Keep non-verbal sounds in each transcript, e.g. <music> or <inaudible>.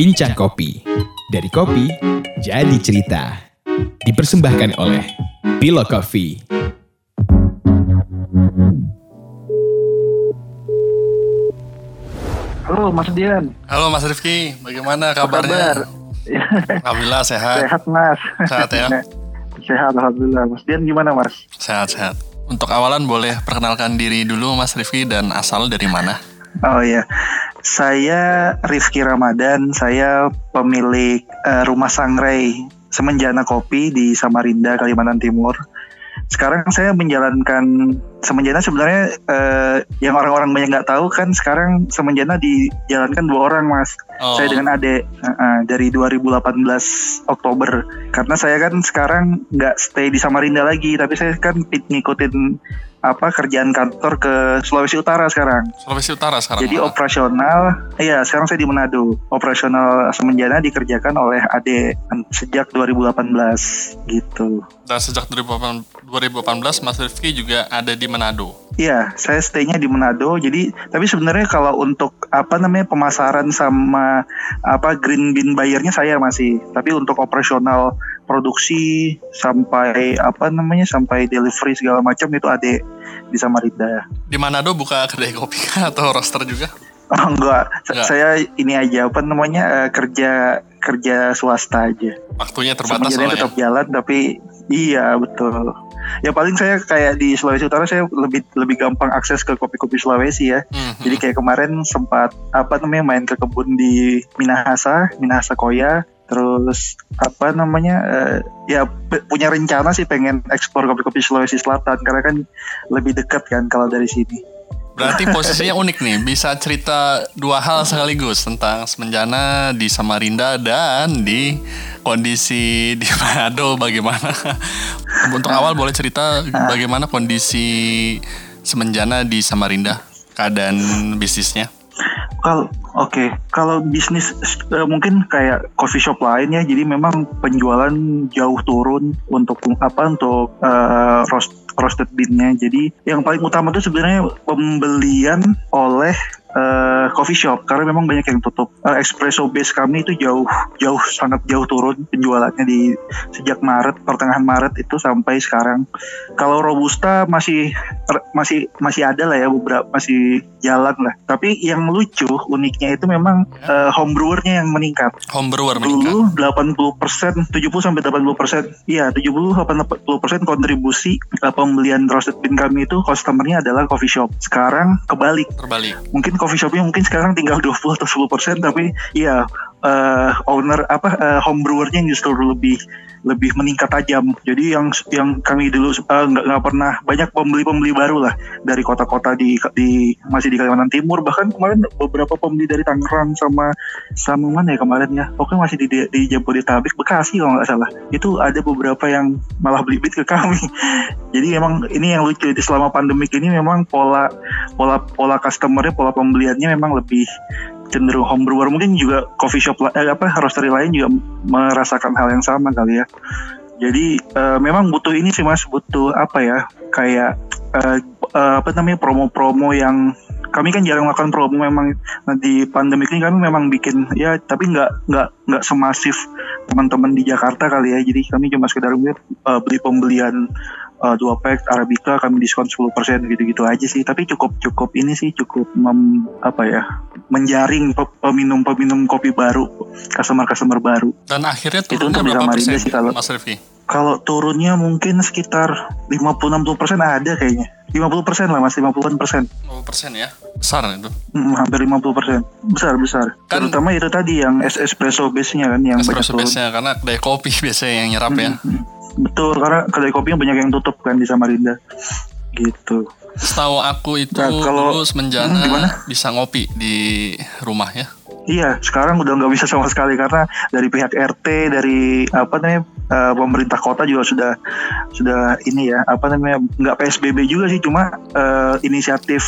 Bincang Kopi. Dari kopi, jadi cerita. Dipersembahkan oleh Bilo Coffee. Halo Mas Dian. Halo Mas Rifki, bagaimana kabarnya? kabar? <laughs> Alhamdulillah sehat. Sehat Mas. Sehat ya? <laughs> Sehat Alhamdulillah. Mas Dian gimana Mas? Sehat-sehat. Untuk awalan boleh perkenalkan diri dulu Mas Rifki dan asal dari mana? Oh iya. Saya Rifki Ramadan, saya pemilik eh, Rumah Sangrai Semenjana Kopi di Samarinda, Kalimantan Timur. Sekarang saya menjalankan Semenjana sebenarnya eh, yang orang-orang banyak nggak tahu kan sekarang Semenjana dijalankan dua orang mas. Oh. Saya dengan Ade eh, eh, dari 2018 Oktober. Karena saya kan sekarang nggak stay di Samarinda lagi, tapi saya kan ngikutin apa kerjaan kantor ke Sulawesi Utara sekarang. Sulawesi Utara sekarang. Jadi malah. operasional, iya sekarang saya di Manado. Operasional Semenjana dikerjakan oleh Ade sejak 2018 gitu. Dan sejak 2018 2018 Mas Rifki juga ada di Manado. Iya, saya stay-nya di Manado. Jadi, tapi sebenarnya kalau untuk apa namanya pemasaran sama apa green bean buyer-nya saya masih. Tapi untuk operasional produksi sampai apa namanya sampai delivery segala macam itu Ade di Samarinda. Di Manado buka kedai kopi atau roaster juga? Oh enggak, Enggak. saya ini aja apa namanya eh, kerja kerja swasta aja. Waktunya terbatas Sebenarnya soalnya. tetap jalan tapi iya betul. Ya paling saya kayak di Sulawesi Utara saya lebih lebih gampang akses ke kopi-kopi Sulawesi ya. Mhm. Jadi kayak kemarin sempat apa namanya main ke kebun di Minahasa, Minahasa Koya. Terus apa namanya eh, ya punya rencana sih pengen eksplor kopi-kopi Sulawesi Selatan karena kan lebih dekat kan kalau dari sini. Berarti posisinya unik nih, bisa cerita dua hal sekaligus tentang Semenjana di Samarinda dan di kondisi di Manado bagaimana. Untuk awal boleh cerita bagaimana kondisi Semenjana di Samarinda, keadaan bisnisnya. Kalau oke, kalau bisnis eh, mungkin kayak coffee shop lain ya, jadi memang penjualan jauh turun untuk apa untuk eh, roast roasted bean-nya. Jadi yang paling utama itu sebenarnya pembelian oleh eh, coffee shop karena memang banyak yang tutup. Eh, espresso base kami itu jauh jauh sangat jauh turun penjualannya di sejak Maret pertengahan Maret itu sampai sekarang. Kalau robusta masih masih masih ada lah ya beberapa masih jalan lah. Tapi yang lucu uniknya itu memang eh, home brewernya yang meningkat. Home brewer meningkat. Dulu 80 persen, 70 sampai 80 persen, iya 70 80 persen kontribusi pembelian roasted bean kami itu customernya adalah coffee shop. Sekarang kebalik, Terbalik. mungkin coffee shopnya mungkin sekarang tinggal 20 atau 10 persen, tapi iya eh, owner apa eh, home brewernya justru lebih lebih meningkat tajam. Jadi yang yang kami dulu eh, nggak nggak pernah banyak pembeli-pembeli baru lah dari kota-kota di di masih di Kalimantan Timur. Bahkan kemarin beberapa pembeli dari Tangerang sama sama mana ya kemarin ya? Pokoknya masih di di Jabodetabek Bekasi kalau nggak salah. Itu ada beberapa yang malah beli beat ke kami. <laughs> Jadi emang ini yang lucu di selama pandemik ini memang pola pola pola customernya pola pembeliannya memang lebih cenderung home brewer mungkin juga coffee shop eh, apa roastery lain juga merasakan hal yang sama kali ya. Jadi eh, memang butuh ini sih mas. Butuh apa ya kayak eh, eh, apa namanya promo-promo yang kami kan jarang melakukan promo memang. Nah, di pandemi ini kami memang bikin ya tapi nggak nggak nggak semasif teman-teman di Jakarta kali ya. Jadi kami cuma sekedar eh, beli pembelian eh, dua pack arabica kami diskon 10% gitu-gitu aja sih tapi cukup cukup ini sih cukup mem, apa ya menjaring pe- peminum-peminum kopi baru customer-customer baru Dan akhirnya Itu turunnya untuk di berapa persen, sih kalau- Mas Rifki? kalau turunnya mungkin sekitar 50-60% ada kayaknya 50% lah mas 50 persen 20 persen ya? Besar itu. Hmm, hampir 50 persen besar besar Kan- terutama itu tadi yang es espresso base nya kan yang Espresso base-nya karena kedai kopi <laughs> biasanya yang nyerap ya. Hmm, betul karena kedai kopinya banyak yang tutup kan di Samarinda. Gitu. Setahu aku itu Nah, kalau- dulu Semenjana Hmm, bisa ngopi di rumah ya. Iya, sekarang udah nggak bisa sama sekali karena dari pihak RT, dari apa namanya eh, pemerintah kota juga sudah sudah ini ya, apa namanya nggak PSBB juga sih, cuma eh, inisiatif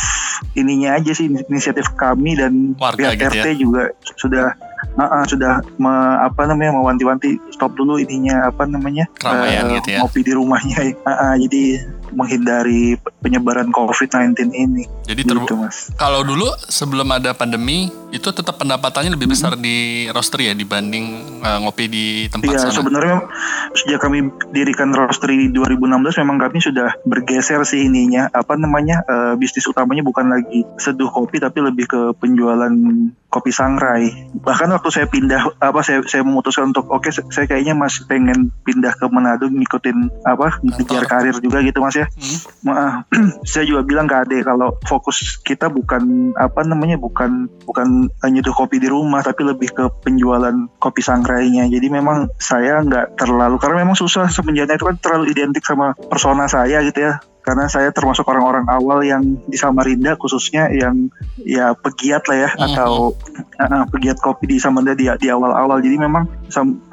ininya aja sih, inisiatif kami dan Warga pihak gitu RT juga sudah ah, ah, sudah me- apa namanya mewanti-wanti stop dulu ininya apa namanya Keramaian gitu ya. ngopi di rumahnya, Ah, ah, jadi menghindari penyebaran COVID-19 ini. Jadi ter- Gitu, Mas. kalau dulu sebelum ada pandemi itu tetap pendapatannya lebih besar di roastery ya dibanding eh, ngopi di tempat Iya, sana. sebenarnya sejak kami dirikan roastery di 2016 memang kami sudah bergeser sih ininya apa namanya eh, bisnis utamanya bukan lagi seduh kopi tapi lebih ke penjualan kopi sangrai. Bahkan waktu saya pindah apa saya saya memutuskan untuk oke saya kayaknya masih pengen pindah ke Manado ngikutin apa ngejar karir juga gitu Mas ya. Hmm. Ma- <clears throat> saya juga bilang ke Ade kalau fokus kita bukan apa namanya bukan bukan nyeduh kopi di rumah tapi lebih ke penjualan kopi sangrainya. Jadi memang saya nggak terlalu karena memang susah semenjana itu kan terlalu identik sama persona saya gitu ya. Karena saya termasuk orang-orang awal yang di Samarinda khususnya yang ya pegiat lah ya Mhm. atau uh, pegiat kopi di Samarinda di, di awal-awal. Jadi memang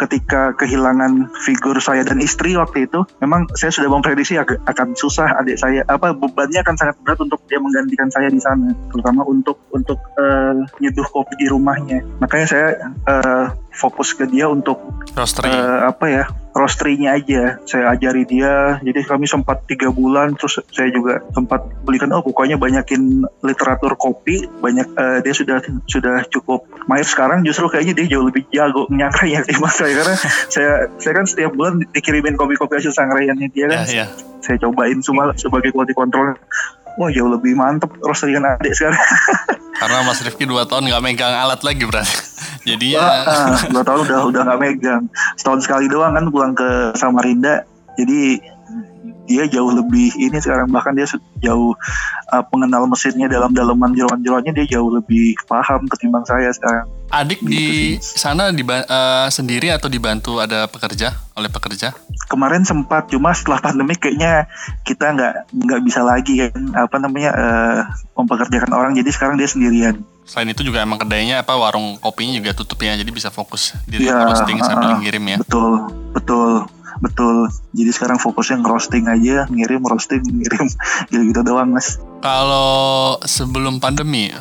ketika kehilangan figur saya dan istri waktu itu, memang saya sudah memprediksi akan susah adik saya apa bebannya akan sangat berat untuk dia menggantikan saya di sana, terutama untuk untuk eh, nyeduh kopi di rumahnya. Makanya saya eh, fokus ke dia untuk Roastery. eh, apa ya roastery-nya aja saya ajari dia jadi kami sempat tiga bulan terus saya juga sempat belikan oh pokoknya banyakin literatur kopi banyak eh, dia sudah sudah cukup mahir sekarang justru kayaknya dia jauh lebih jago <laughs> nyangrai ya ketimbang saya karena saya saya kan setiap bulan dikirimin kopi-kopi hasil sangraiannya dia kan ya, ya. saya cobain semua sebagai quality control wah jauh lebih mantep roastery kan adik sekarang <laughs> Karena Mas Rifki 2 tahun nggak megang alat lagi berarti. Jadi ya ah, dua tahun udah udah nggak megang. Setahun sekali doang kan pulang ke Samarinda. Jadi dia jauh lebih ini sekarang bahkan dia jauh uh, pengenal mesinnya dalam dalaman jeroan-jeroannya dia jauh lebih paham ketimbang saya sekarang. adik di sana diba- eh, sendiri atau dibantu ada pekerja oleh pekerja? Kemarin sempat cuma setelah pandemi kayaknya kita nggak nggak bisa lagi kan apa namanya eh, mempekerjakan orang jadi sekarang dia sendirian. Selain itu juga emang kedainya apa warung kopinya juga tutup ya, jadi bisa fokus di Iya, roasting sambil ah, ngirim ya. Betul, betul, betul. Jadi sekarang fokusnya ngerosting aja, ngirim, roasting, <laughs> ngirim, gitu-gitu doang mas. Kalau sebelum pandemi,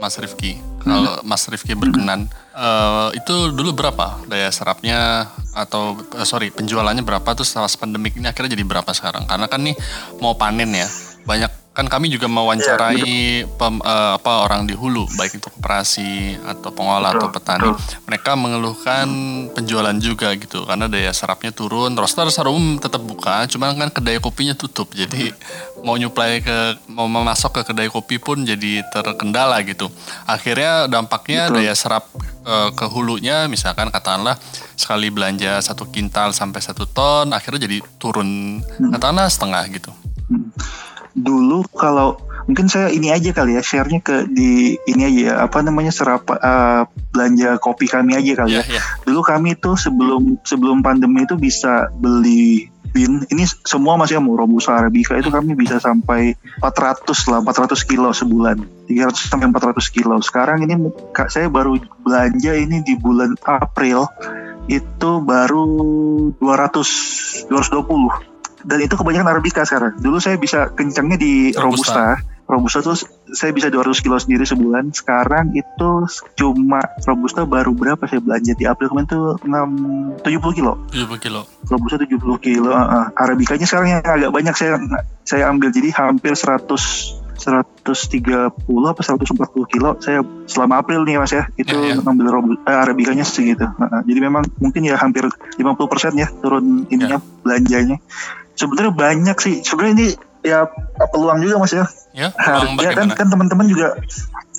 Mas Rifki, kalau Mas Rifki berkenan, eh, itu dulu berapa daya serapnya atau eh, sorry penjualannya berapa terus setelah pandemik ini akhirnya jadi berapa sekarang? Karena kan nih mau panen ya, banyak kan kami juga mewawancarai pem- eh, apa orang di hulu baik itu koperasi atau pengolah atau Betul, petani. mereka mengeluhkan penjualan juga gitu karena daya serapnya turun. Roaster secara umum tetap buka cuman kan kedai kopinya tutup jadi mau nyuplai ke mau memasok ke kedai kopi pun jadi terkendala gitu. Akhirnya dampaknya Betul. daya serap eh, ke hulunya misalkan katakanlah sekali belanja satu kintal sampai satu ton akhirnya jadi turun katakanlah setengah gitu. Hmm. Dulu kalau mungkin saya ini aja kali ya share-nya ke di ini aja ya apa namanya serapa eh, belanja kopi kami aja kali ya. Ya. ya Dulu kami tuh sebelum sebelum pandemi itu bisa beli bin ini semua masih mau robusta arabica itu kami bisa sampai 400 lah 400 kilo sebulan. 300 sampai 400 kilo. Sekarang ini kak saya baru belanja ini di bulan April itu baru 200 220 dan itu kebanyakan arabica sekarang dulu saya bisa kencangnya di Robusta. robusta robusta tuh saya bisa 200 kilo sendiri sebulan sekarang itu cuma robusta baru berapa saya belanja di April kemarin tuh 6 70 kilo 70 kilo Robusta 70 kilo, uh, uh. Arabikanya sekarang yang agak banyak saya saya ambil jadi hampir 100 130 apa 140 kilo saya selama April nih Mas ya itu Ya, ya. ngambil eh, Arabikanya segitu. Uh. Jadi memang mungkin ya hampir 50% ya turun ininya belanjanya. Sebenarnya banyak sih. Sebenarnya ini ya peluang juga Mas ya. ya Harga peluang kan kan teman-teman juga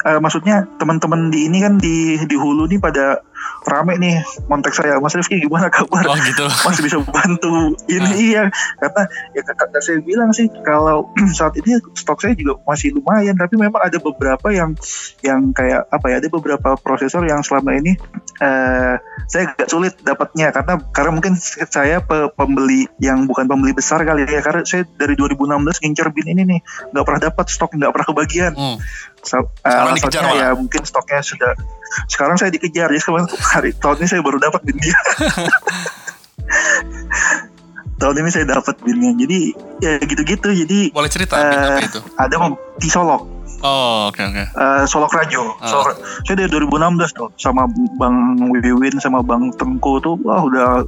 eh, maksudnya teman-teman di ini kan di di hulu nih pada rame nih kontak saya. Mas Rifki gimana kabar? Oh gitu. <laughs> Masih bisa bantu. Ini iya karena ya kata saya bilang sih kalau <clears throat> saat ini stok saya juga masih lumayan tapi memang ada beberapa yang yang kayak apa ya ada beberapa prosesor yang selama ini eh saya agak sulit dapatnya. Karena karena mungkin saya pe- pembeli yang bukan pembeli besar kali ya karena saya dari 2016 ngincer bin ini nih nggak pernah dapat stok nggak pernah kebagian. Hmm. So, uh, alasannya ya mungkin stoknya sudah sekarang saya dikejar ya. Kemarin hari tahun ini saya baru dapat bin dia <laughs> tahun ini saya dapat binnya jadi ya gitu-gitu. Jadi boleh cerita Eh, apa itu? ada di Solok. Oh oke oke. Eh, Solok Rajo. Solok- saya dari 2016 tuh sama Bang Wiwin sama Bang Tengku tuh wah udah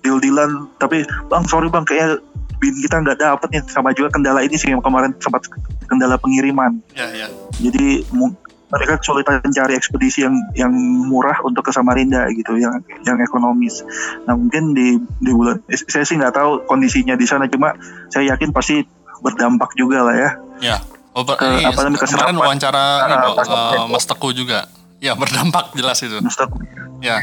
deal-dealan. Tapi Bang sorry Bang kayaknya bin kita nggak dapet nih sama juga kendala ini sih yang kemarin sempat kendala pengiriman. Ya, ya. Jadi mu- mereka kesulitan mencari ekspedisi yang yang murah untuk ke Samarinda gitu, yang yang ekonomis. Nah mungkin di di bulan saya sih nggak tahu kondisinya di sana, cuma saya yakin pasti berdampak juga lah ya. Ya. Oh, Ke- ini, apa namanya, kemarin wawancara pasokan. eh, Mas Teguh juga. Ya, berdampak jelas itu. Ustaz, Ya.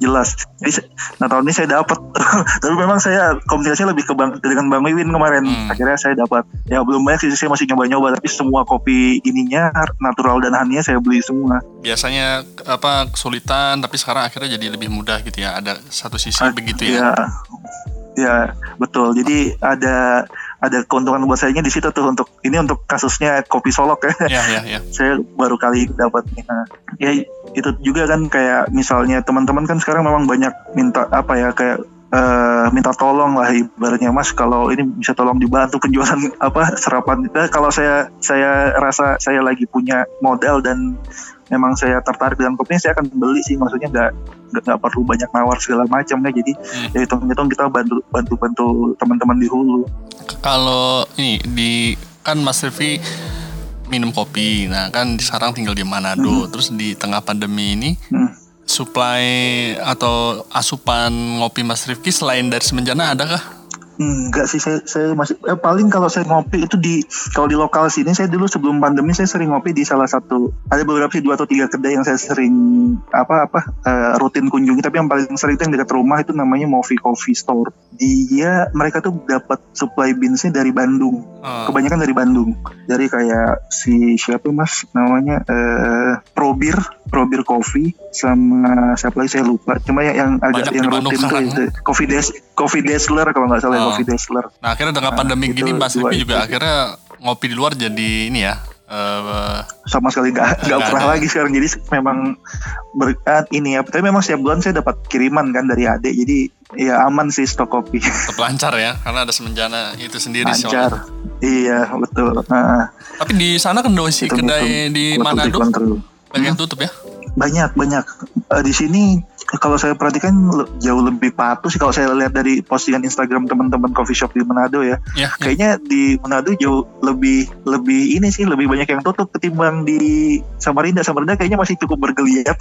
jelas. Jadi, nah tahun ini saya dapat, <laughs> tapi memang saya komunikasinya lebih ke bang, dengan Bang Wiwin kemarin. Hmm. Akhirnya saya dapat. Ya belum banyak sih, saya masih nyoba-nyoba, tapi semua kopi ininya natural dan honey saya beli semua. Biasanya apa kesulitan tapi sekarang akhirnya jadi lebih mudah gitu ya. Ada satu sisi Ah, begitu ya. Ya, ya betul. Jadi ada ada keuntungan buat saya di situ tuh untuk ini untuk kasusnya kopi solok ya. Ya, ya, ya. <laughs> saya baru kali dapat nih. Nah, ya itu juga kan kayak misalnya teman-teman kan sekarang memang banyak minta apa ya kayak eh, minta tolong lah ibaratnya mas kalau ini bisa tolong dibantu penjualan <laughs> apa serapan Nah, kalau saya saya rasa saya lagi punya modal dan memang saya tertarik dengan kopi saya akan beli sih maksudnya nggak nggak perlu banyak nawar segala macam ya jadi Hmm. ya hitung-hitung kita bantu bantu bantu teman-teman di hulu Kalau ini di kan Mas Rifki minum kopi. Nah, kan sekarang tinggal di Manado. Terus di tengah pandemi ini Hmm. supply atau asupan ngopi Mas Rifki selain dari Semenjana adakah? Enggak sih saya saya masih eh, paling kalau saya ngopi itu di kalau di lokal sini saya dulu sebelum pandemi saya sering ngopi di salah satu ada beberapa sih dua atau tiga kedai yang saya sering apa apa eh, rutin kunjungi tapi yang paling sering itu yang dekat rumah itu namanya Mofi Coffee Store. Dia mereka tuh dapat supply beansnya dari Bandung. Eh, Kebanyakan dari Bandung. Dari kayak si siapa Mas namanya eh Probir, Probir Coffee sama siapa lagi saya lupa. Cuma yang, yang agak Banyak yang di rutin tuh itu Coffee Des Coffee Dazzler kalau nggak salah Oh. Coffee Dazzler. Nah, akhirnya dengan Nah, pandemi itu gini Mas dua Rifki itu. juga akhirnya ngopi di luar jadi ini ya. eh, sama sekali <laughs> nggak nggak pernah ada. lagi sekarang jadi memang berkat ini ya tapi memang setiap bulan saya dapat kiriman kan dari adik jadi ya aman sih stok kopi tetap lancar ya karena ada Semenjana itu sendiri soalnya. lancar iya betul Nah, Tapi di sana dosi itu- kedai di Manado kontrol. Banyak tutup ya. banyak banyak Eh, di sini kalau saya perhatikan jauh lebih patuh sih kalau saya lihat dari postingan Instagram teman-teman coffee shop di Manado ya Ya, ya. kayaknya di Manado jauh lebih lebih ini sih lebih banyak yang tutup ketimbang di Samarinda Samarinda kayaknya masih cukup bergeliat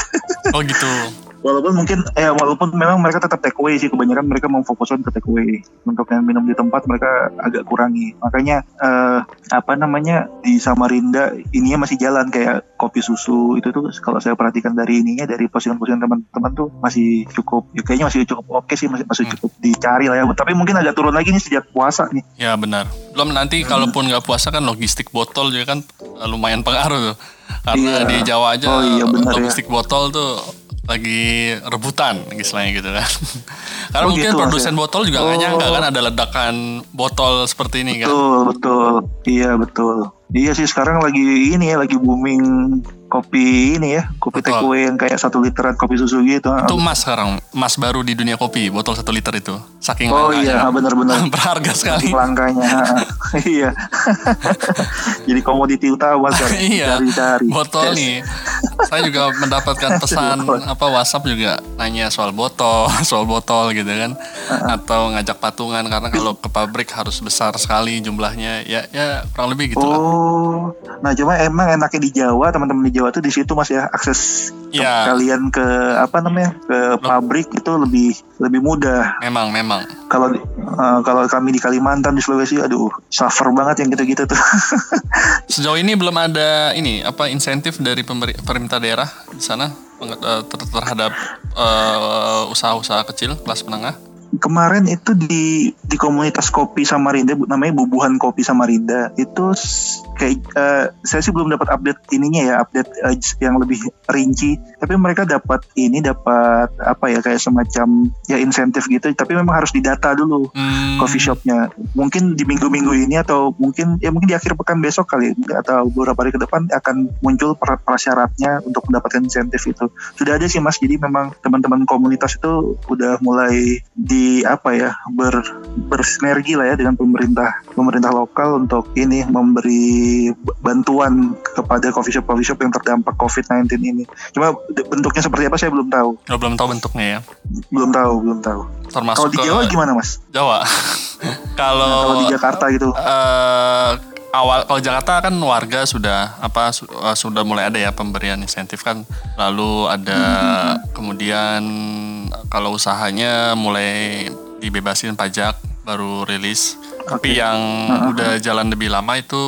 Oh gitu. <laughs> Walaupun mungkin ya walaupun memang mereka tetap take away sih kebanyakan mereka memfokuskan ke take away untuk yang minum di tempat mereka agak kurangi makanya eh, apa namanya di Samarinda ininya masih jalan kayak kopi susu itu tuh kalau saya perhatikan dari ininya dari postingan-postingan teman-teman tuh masih cukup ya kayaknya masih cukup oke sih masih masih Hmm. cukup dicari lah ya tapi mungkin agak turun lagi nih sejak puasa nih Ya benar. Belum nanti kalaupun nggak puasa kan logistik botol juga kan eh, lumayan pengaruh tuh. Karena Iya. di Jawa aja Oh iya, benar ya. logistik botol tuh lagi rebutan istilahnya gitu kan. <laughs> Karena Oh, mungkin gitu, produsen ya? botol juga nggak Oh. nyangka kan ada ledakan botol seperti ini kan. betul betul iya betul iya sih sekarang lagi ini ya lagi booming kopi ini ya kopi Betul. take away yang kayak satu literan kopi susu gitu Itu emas sekarang, emas baru di dunia kopi, botol satu liter itu. Saking Oh iya benar-benar <laughs> berharga sekali. langkanya <laughs> iya <laughs> jadi komoditi utama kan Iya. cari-cari Botol nih. Saya juga mendapatkan pesan apa WhatsApp juga nanya soal botol, soal botol gitu kan. Atau ngajak patungan karena kalau ke pabrik harus besar sekali jumlahnya. Ya ya kurang lebih gitu lah. oh nah cuma emang enaknya di Jawa teman-teman di Jawa tuh di situ mas ya akses ke- Iya. kalian ke apa namanya ke pabrik itu lebih lebih mudah Memang memang. kalau eh, kalau kami di Kalimantan di Sulawesi aduh suffer banget yang gitu-gitu tuh <laughs> Sejauh ini belum ada ini apa insentif dari pemerintah daerah di sana eh, ter- terhadap eh, usaha-usaha kecil kelas menengah. Kemarin itu di di komunitas kopi Samarinda namanya Bubuhan Kopi Samarinda. Itu kayak eh, saya sih belum dapat update ininya ya update eh, yang lebih rinci. Tapi mereka dapat ini dapat apa ya kayak semacam ya insentif gitu. Tapi memang harus didata dulu Hmm, coffee shopnya. Mungkin di minggu-minggu ini atau mungkin ya mungkin di akhir pekan besok kali atau beberapa hari ke depan akan muncul per- prasyaratnya untuk mendapatkan insentif itu. Sudah ada sih mas. Jadi memang teman-teman komunitas itu udah mulai di apa ya ber bersinergi lah ya dengan pemerintah pemerintah lokal untuk ini memberi bantuan kepada coffee shop coffee shop yang terdampak COVID-19 ini cuma bentuknya seperti apa saya belum tahu oh, belum tahu bentuknya ya. belum tahu belum tahu Termasuk kalau di Jawa gimana mas Jawa. Kalau Kalau di Jakarta gitu. eh, awal kalau Jakarta kan warga sudah apa su- eh, sudah mulai ada ya pemberian insentif kan. Lalu ada kemudian kalau usahanya mulai dibebasin pajak baru rilis. Tapi yang udah jalan lebih lama itu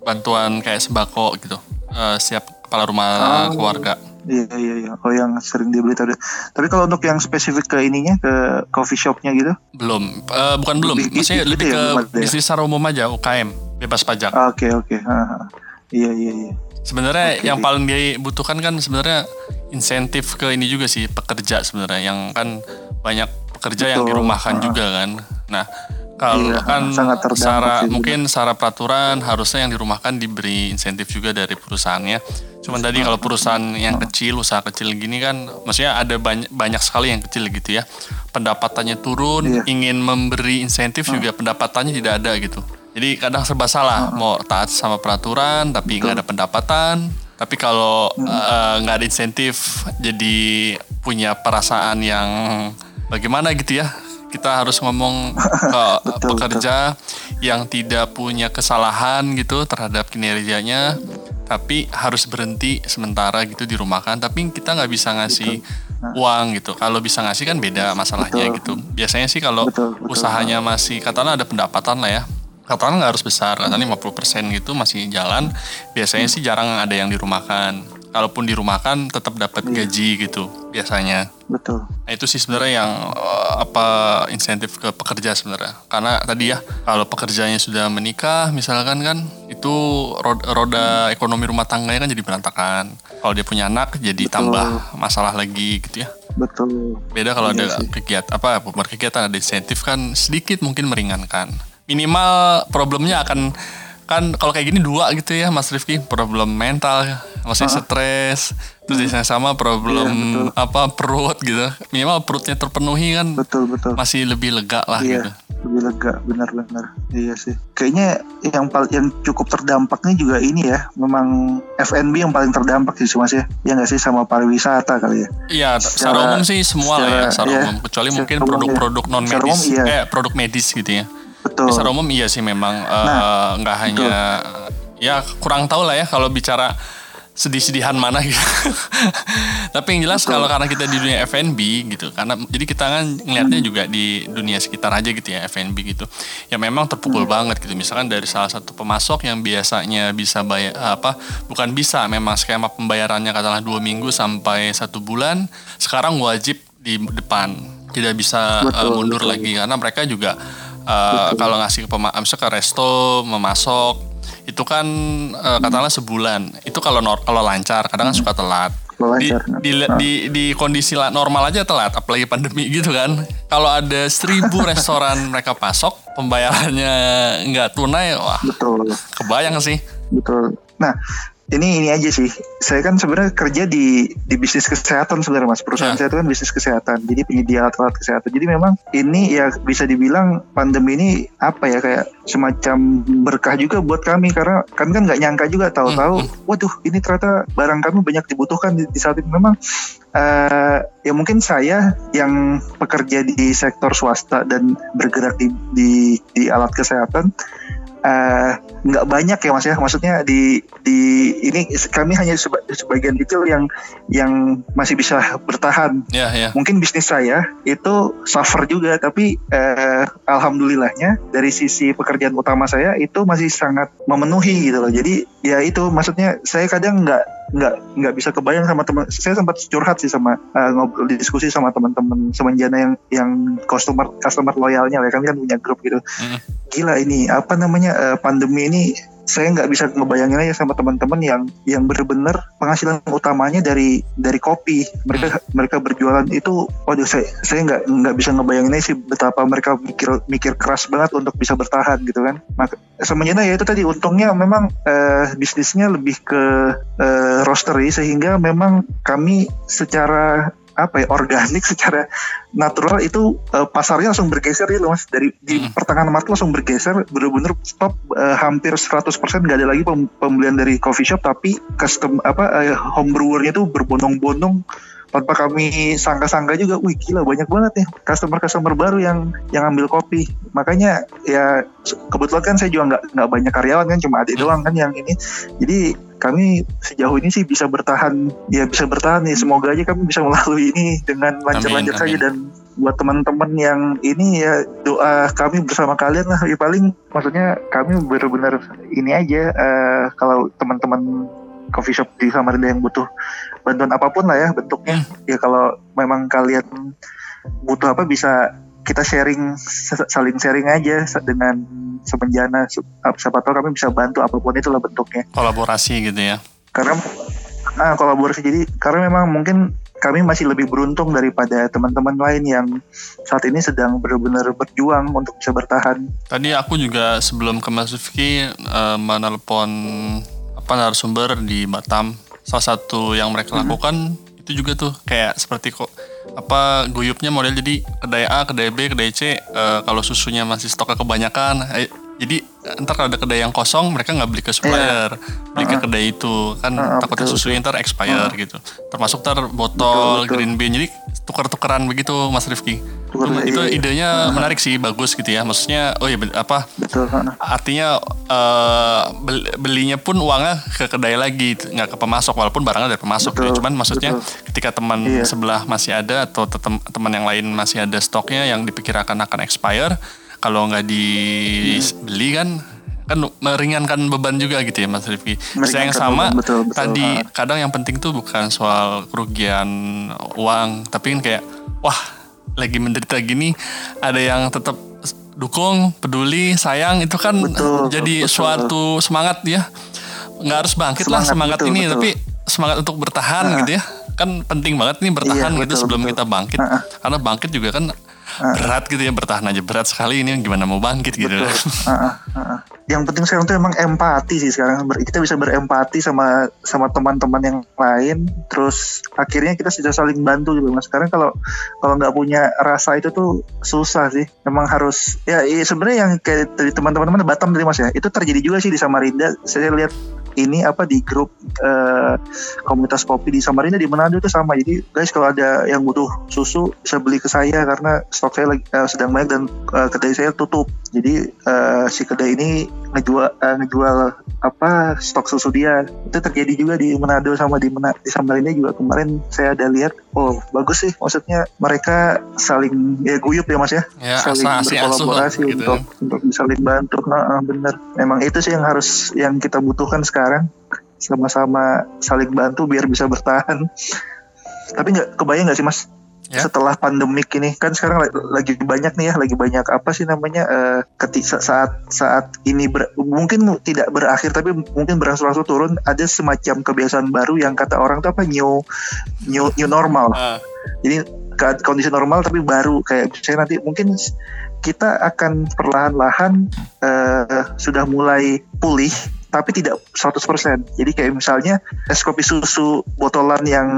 bantuan kayak sembako gitu. Eh, siap kepala rumah keluarga. Iya iya iya. Kalau yang sering di berita ada. Tapi kalau untuk yang spesifik ke ininya ke coffee shopnya gitu. Belum, Eh, bukan belum. Lebih- Maksudnya gitu lebih ya, ke ya? bisnis secara umum aja UKM bebas pajak. Oke oke. Ha, ha. Iya iya iya. Sebenarnya Oke. yang paling dibutuhkan kan sebenarnya insentif ke ini juga sih pekerja sebenarnya yang kan banyak pekerja yang Betul. dirumahkan Ah. juga kan. Nah, kalau Iya, kan sangat secara sih, mungkin secara peraturan harusnya yang dirumahkan diberi insentif juga dari perusahaannya. Cuman tadi kalau perusahaan yang kecil, usaha kecil gini kan maksudnya ada banyak banyak sekali yang kecil gitu ya. Pendapatannya turun, Iya. ingin memberi insentif juga pendapatannya tidak ada gitu. Jadi kadang serba salah, mau taat sama peraturan tapi nggak ada pendapatan. Tapi kalau eh, nggak ada insentif, jadi punya perasaan yang bagaimana gitu ya? Kita harus ngomong <laughs> ke Betul, pekerja yang tidak punya kesalahan gitu terhadap kinerjanya, tapi harus berhenti sementara gitu dirumahkan. Tapi kita nggak bisa ngasih uang gitu. Kalau bisa ngasih kan beda masalahnya Betul. gitu. Biasanya sih kalau Betul, betul. usahanya masih katakanlah ada pendapatan lah ya katakanlah nggak harus besar katakanlah 50% gitu masih jalan biasanya sih jarang ada yang dirumahkan kalaupun dirumahkan tetap dapat Iya. gaji gitu biasanya Betul. nah itu sih sebenarnya yang eh, apa insentif ke pekerja sebenarnya karena tadi ya kalau pekerjanya sudah menikah misalkan kan itu roda, roda ekonomi rumah tangganya kan jadi berantakan kalau dia punya anak jadi Betul. tambah masalah lagi gitu ya Betul. Beda kalau Iya ada sih. kegiatan apa berkegiatan ada insentif kan sedikit mungkin meringankan. Minimal problemnya akan kan kalau kayak gini dua gitu ya Mas Rifki problem mental maksudnya stres terus di sana sama problem Iya, betul. apa perut gitu minimal perutnya terpenuhi kan Betul betul. masih lebih lega lah Iya, gitu lebih lega, benar-benar. Iya sih. Kayaknya yang pal- yang cukup terdampaknya juga ini ya, memang F&B yang paling terdampak sih Mas ya. Ya nggak sih sama pariwisata kali ya. Iya, secara, Secara- umum sih semua lah ya, secara- secara iya, umum. Kecuali secara mungkin produk-produk non Secara medis, iya. eh produk medis gitu ya. Betul. Secara umum iya sih memang eh, Nah, nggak hanya ya kurang tahu lah ya kalau bicara sedih-sedihan mana gitu. <laughs> Tapi yang jelas kalau karena kita di dunia F&B gitu, karena jadi kita kan ngelihatnya juga di dunia sekitar aja gitu ya F&B gitu. Ya memang terpukul banget gitu. Misalkan dari salah satu pemasok yang biasanya bisa bayar apa bukan bisa, memang skema pembayarannya katakanlah dua minggu sampai satu bulan, sekarang wajib di depan, tidak bisa eh, Betul, mundur betul. lagi karena mereka juga eh, kalau ngasih ke pema, misalnya ke resto memasok itu kan eh, katakanlah sebulan. Itu kalau nor- kalau lancar kadang kan suka telat. Di, di, di, di kondisi normal aja telat apalagi pandemi <laughs> gitu kan. Kalau ada seribu <laughs> restoran mereka pasok pembayarannya nggak tunai wah Betul. kebayang sih. Betul. Nah, ini ini aja sih. Saya kan sebenarnya kerja di di bisnis kesehatan sebenarnya Mas. Perusahaan Ya. saya itu kan bisnis kesehatan. Jadi penyedia alat-alat kesehatan. Jadi memang ini ya bisa dibilang pandemi ini apa ya kayak semacam berkah juga buat kami karena kami kan nggak nyangka juga tahu-tahu waduh ini ternyata barang kami banyak dibutuhkan di, di saat itu memang eh ya mungkin saya yang pekerja di sektor swasta dan bergerak di di, di alat kesehatan eh, nggak banyak ya mas ya maksudnya di di ini kami hanya seba- sebagian kecil yang yang masih bisa bertahan. Ya ya. Mungkin bisnis saya itu suffer juga tapi eh, alhamdulillahnya dari sisi pekerjaan utama saya itu masih sangat memenuhi gitu loh. Jadi ya itu maksudnya saya kadang nggak nggak nggak bisa kebayang sama teman saya sempat curhat sih sama eh, ngobrol diskusi sama teman-teman semenjana yang yang customer customer loyalnya ya kami kan punya grup gitu Mm. gila ini apa namanya eh, pandemi ini saya nggak bisa ngebayangin aja sama teman-teman yang yang benar-benar penghasilan utamanya dari dari kopi. Mereka mereka berjualan itu waduh saya saya nggak nggak bisa ngebayangin aja sih betapa mereka mikir mikir keras banget untuk bisa bertahan gitu kan. Maka semenjana ya itu tadi untungnya memang eh, bisnisnya lebih ke eh, roastery sehingga memang kami secara apa ya organik secara natural itu eh, pasarnya langsung bergeser ya loh mas. Dari di Mm. pertengahan Maret langsung bergeser bener-bener stop eh, hampir 100% nggak ada lagi pem- pembelian dari coffee shop tapi custom apa eh, home brewernya itu berbondong-bondong tanpa kami sangka-sangka juga. Wih gila banyak banget nih customer-customer baru yang yang ambil kopi. Makanya ya kebetulan kan saya juga nggak nggak banyak karyawan kan cuma adik doang kan yang ini. Jadi kami sejauh ini sih bisa bertahan ya bisa bertahan nih semoga aja kami bisa melalui ini dengan lancar-lancar saja. dan buat teman-teman yang ini ya doa kami bersama kalian lah. Ya paling maksudnya kami benar-benar ini aja uh, kalau teman-teman coffee shop di Samarinda yang butuh bantuan apa pun lah ya bentuknya. Hmm. ya kalau memang kalian butuh apa bisa kita sharing saling sharing aja dengan semenjana siapa tahu kami bisa bantu apa pun itulah bentuknya kolaborasi gitu ya karena ah, kolaborasi jadi karena memang mungkin kami masih lebih beruntung daripada teman-teman lain yang saat ini sedang benar-benar berjuang untuk bisa bertahan. Tadi aku juga sebelum ke Mas Rifki uh, menelpon apa narasumber di Batam. Salah satu yang mereka hmm. lakukan itu juga tuh kayak seperti kok apa guyupnya model jadi kedai A, kedai B, kedai C uh, kalau susunya masih stoknya kebanyakan eh, jadi ntar kalau ada kedai yang kosong mereka nggak beli ke supplier, yeah. beli ke kedai itu kan uh, takutnya susu ntar expire uh. gitu. Termasuk ntar botol betul, betul. green bean jadi tukar-tukaran begitu Mas Rifki. Tukar, itu iya, idenya uh. menarik sih bagus gitu ya. Maksudnya oh ya apa? Betul. Artinya uh, belinya pun uangnya ke kedai lagi nggak ke pemasok walaupun barangnya dari pemasok gitu. Cuman maksudnya betul. ketika teman iya. sebelah masih ada atau teman yang lain masih ada stoknya yang dipikirkan akan expire kalau nggak dibeli kan kan meringankan beban juga gitu ya Mas Rifki. Saya yang sama betul, betul, tadi ha. kadang yang penting tuh bukan soal kerugian uang, tapi kan kayak wah lagi menderita gini ada yang tetap dukung, peduli, sayang itu kan betul, jadi betul. suatu semangat ya. Nggak harus bangkit semangat, lah semangat betul, ini, betul. tapi semangat untuk bertahan ha. gitu ya. Kan penting banget nih bertahan iya, gitu betul, sebelum betul. kita bangkit. Ha. Karena bangkit juga kan berat gitu ya bertahan aja berat sekali ini gimana mau bangkit gitu. Uh, uh, uh. Yang penting sekarang tuh emang empati sih sekarang kita bisa berempati sama sama teman-teman yang lain terus akhirnya kita sudah saling bantu gitu mas. Sekarang kalau kalau nggak punya rasa itu tuh susah sih. Memang harus ya, ya sebenarnya yang kayak dari teman-teman Batam tadi mas ya itu terjadi juga sih di Samarinda. Saya lihat ini apa di grup uh, komunitas kopi di Samarinda di Manado itu sama. Jadi guys kalau ada yang butuh susu bisa beli ke saya karena stok saya lagi uh, sedang banyak dan uh, kedai saya tutup. Jadi uh, si kedai ini ngejual uh, ngejual apa stok susu dia. Itu terjadi juga di Manado sama di Mena di Samarinda juga kemarin saya ada lihat. Oh bagus sih maksudnya mereka saling ya guyup ya mas ya, ya saling berkolaborasi gitu. untuk untuk saling bantu. Nah, bener. Memang itu sih yang harus yang kita butuhkan sekarang sekarang sama-sama saling bantu biar bisa bertahan tapi nggak kebayang nggak sih mas ya? setelah pandemik ini kan sekarang lagi banyak nih ya lagi banyak apa sih namanya uh, ketika saat saat ini ber, mungkin tidak berakhir tapi mungkin berangsur-angsur turun ada semacam kebiasaan baru yang kata orang tuh apa new new new normal uh. jadi kondisi normal tapi baru kayak saya nanti mungkin kita akan perlahan-lahan uh, sudah mulai pulih tapi tidak 100%. Jadi kayak misalnya es kopi susu botolan yang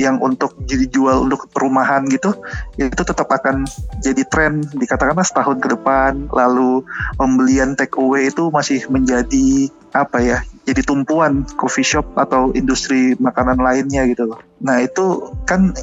yang untuk dijual untuk perumahan gitu itu tetap akan jadi tren dikatakanlah setahun ke depan lalu pembelian take away itu masih menjadi apa ya jadi tumpuan coffee shop atau industri makanan lainnya gitu loh. Nah itu kan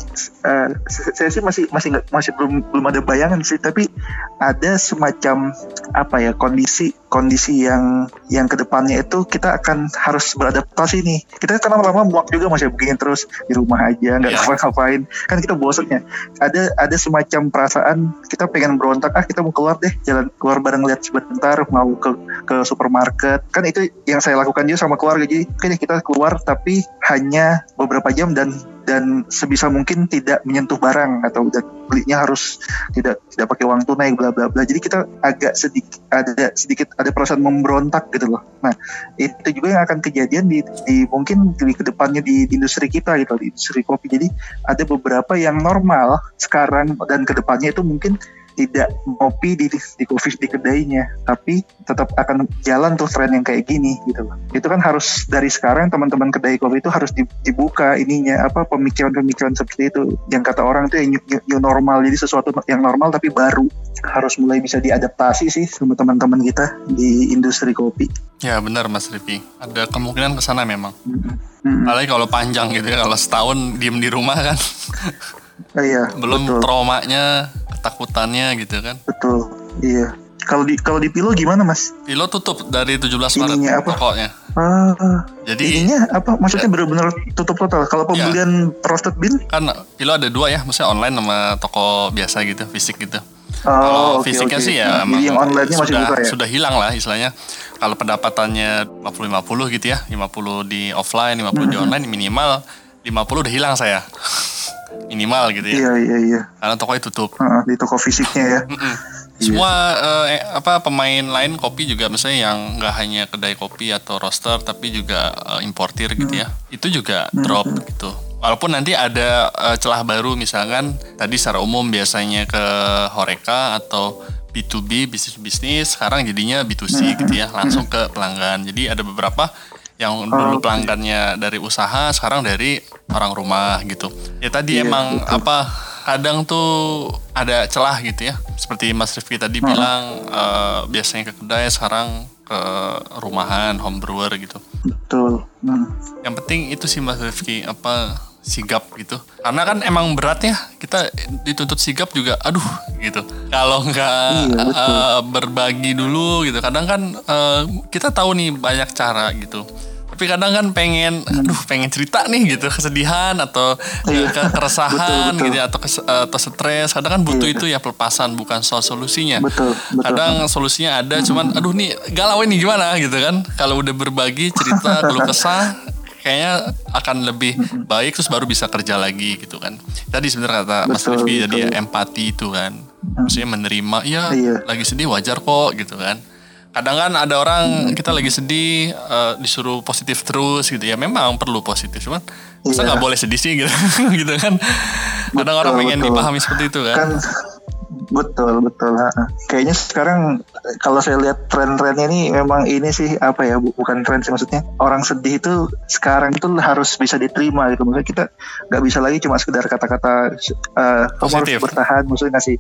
uh, saya sih masih masih masih belum belum ada bayangan sih tapi ada semacam apa ya kondisi kondisi yang yang ke depannya itu kita akan harus beradaptasi nih. Kita kan lama-lama muak juga masih begini terus di rumah aja nggak yeah. ngapain kan kita bosannya. Ada ada semacam perasaan kita pengen berontak ah kita mau keluar deh jalan keluar bareng lihat sebentar mau ke ke supermarket kan itu yang saya lakukan juga sama keluarga. Jadi kayaknya kita keluar tapi hanya beberapa jam dan dan sebisa mungkin tidak menyentuh barang atau belinya harus tidak tidak pakai uang tunai bla bla bla. Jadi kita agak sedikit ada sedikit ada perasaan memberontak gitu loh. Nah itu juga yang akan kejadian di, di mungkin di ke depannya di, di industri kita gitu di industri kopi. Jadi ada beberapa yang normal sekarang dan ke depannya itu mungkin tidak ngopi di di coffee di kedainya tapi tetap akan jalan tuh tren yang kayak gini gitu loh itu kan harus dari sekarang teman-teman kedai kopi itu harus dibuka ininya apa pemikiran-pemikiran seperti itu yang kata orang itu yang new, new normal jadi sesuatu yang normal tapi baru harus mulai bisa diadaptasi sih sama teman-teman kita di industri kopi. Ya benar Mas Rifki. Ada kemungkinan ke sana memang. Hmm. Apalagi kalau panjang gitu ya, kalau setahun diem di rumah kan. Iya, <laughs> Belum betul, traumanya, ketakutannya gitu kan. betul. Iya. Kalau di kalau di Pilo gimana, Mas? Pilo tutup dari 17 Maret Ininya apa? pokoknya. Ah, Jadi ininya apa? Maksudnya benar-benar tutup total. Kalau Iya. pembelian roasted bean? kan Pilo ada dua ya, maksudnya online sama toko biasa gitu, fisik gitu. Oh, Kalau oke, fisiknya oke. sih ya emang yang online-nya masih sudah, buka ya? sudah hilang lah istilahnya. Kalau pendapatannya 50-50 gitu ya, 50 di offline, 50 di Mm-hmm. online minimal 50 udah hilang saya. <laughs> minimal gitu ya. Iya, iya, iya. Karena tokonya tutup. Heeh, di toko fisiknya ya. Mm-mm. Semua eh, apa pemain lain kopi juga misalnya yang nggak hanya kedai kopi atau roaster tapi juga eh, importir gitu ya. Itu juga drop gitu. Walaupun nanti ada eh, celah baru misalkan tadi secara umum biasanya ke Horeca atau B2B bisnis bisnis sekarang jadinya B2C gitu ya langsung ke pelanggan. Jadi ada beberapa yang dulu pelanggannya dari usaha sekarang dari orang rumah gitu. Ya tadi Iya, emang betul. apa kadang tuh ada celah gitu ya seperti Mas Rifki tadi bilang eh, biasanya ke kedai sekarang ke rumahan home brewer gitu Betul. Hmm. yang penting itu sih Mas Rifki apa sigap gitu karena kan emang berat ya kita dituntut sigap juga aduh gitu kalau nggak Iya, betul. eh, berbagi dulu gitu kadang kan eh, kita tahu nih banyak cara gitu tapi kadang kan pengen aduh pengen cerita nih gitu kesedihan atau Iya. ke- keresahan Betul, betul. gitu ya atau kes- atau stres kadang kan butuh Iya. itu ya pelepasan bukan soal solusinya Betul, betul. kadang solusinya ada cuman aduh nih galau ini gimana gitu kan kalau udah berbagi cerita keluh kesah kayaknya akan lebih baik terus baru bisa kerja lagi gitu kan tadi sebenarnya kata Mas Betul, Rifki tadi ya betul. empati itu kan maksudnya menerima ya Iya. lagi sedih wajar kok gitu kan kadang kan ada orang kita lagi sedih eh, disuruh positif terus gitu ya memang perlu positif cuman masa Iya. nggak boleh sedih sih gitu <laughs> gitu kan kadang orang Betul, pengen betul. dipahami seperti itu kan, kan betul betul ha. kayaknya sekarang kalau saya lihat tren-trennya ini memang ini sih apa ya bu- bukan tren sih maksudnya orang sedih itu sekarang itu harus bisa diterima gitu maksudnya kita nggak bisa lagi cuma sekedar kata-kata eh, kamu harus bertahan maksudnya ngasih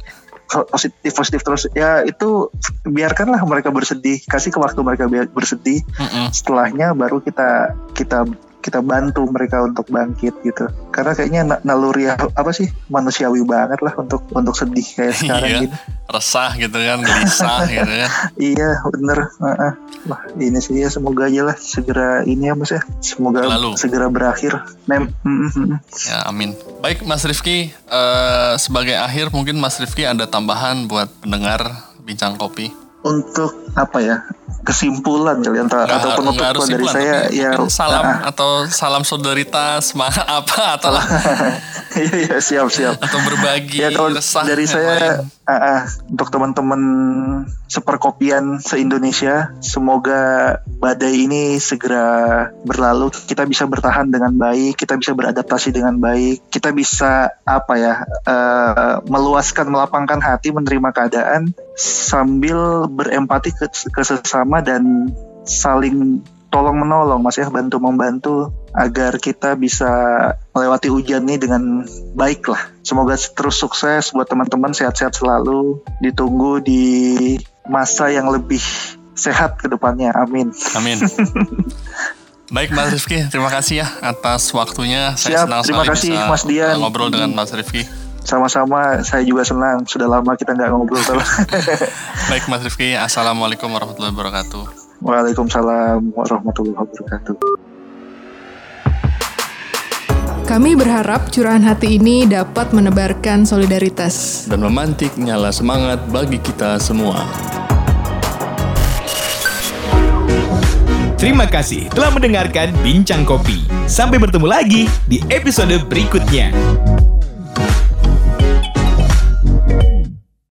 positif positif terus ya itu biarkanlah mereka bersedih kasih ke waktu mereka bersedih Mm-mm. setelahnya baru kita kita kita bantu mereka untuk bangkit gitu karena kayaknya na- naluri apa sih manusiawi banget lah untuk untuk sedih kayak <laughs> sekarang iya gitu resah gitu kan gelisah <laughs> gitu kan iya bener Heeh. wah ini sih ya semoga aja lah segera ini ya mas ya semoga Berlalu. segera berakhir Mem. Ya, amin. Baik, Mas Rifki, eh, sebagai akhir mungkin Mas Rifki ada tambahan buat pendengar bincang kopi. untuk apa ya kesimpulan kali atau, Nggak, atau har- penutup nggak harus dari simpulan, saya ya. mungkin salam ah, atau salam solidaritas, <laughs> ma- apa atau <laughs> iya iya siap siap. Atau berbagi ya kalau resah dari saya ah, ah, untuk teman-teman seperkopian se Indonesia semoga badai ini segera berlalu. Kita bisa bertahan dengan baik kita bisa beradaptasi dengan baik. Kita bisa apa ya eh, meluaskan melapangkan hati menerima keadaan sambil berempati ke, ke sesama dan saling tolong menolong mas ya bantu membantu agar kita bisa melewati ujian ini dengan baik lah semoga terus sukses buat teman-teman sehat-sehat selalu ditunggu di masa yang lebih sehat ke depannya amin Amin. <laughs> Baik Mas Rifki, terima kasih ya atas waktunya. Saya Siap, senang terima sekali kasih, bisa Mas Dian. ngobrol dengan Mas Rifki. Sama-sama saya juga senang sudah lama kita nggak ngobrol <laughs> Baik Mas Rifki, Assalamualaikum warahmatullahi wabarakatuh. Waalaikumsalam warahmatullahi wabarakatuh Kami berharap curahan hati ini dapat menebarkan solidaritas. Dan memantik nyala semangat bagi kita semua. Terima kasih telah mendengarkan Bincang Kopi. Sampai bertemu lagi di episode berikutnya.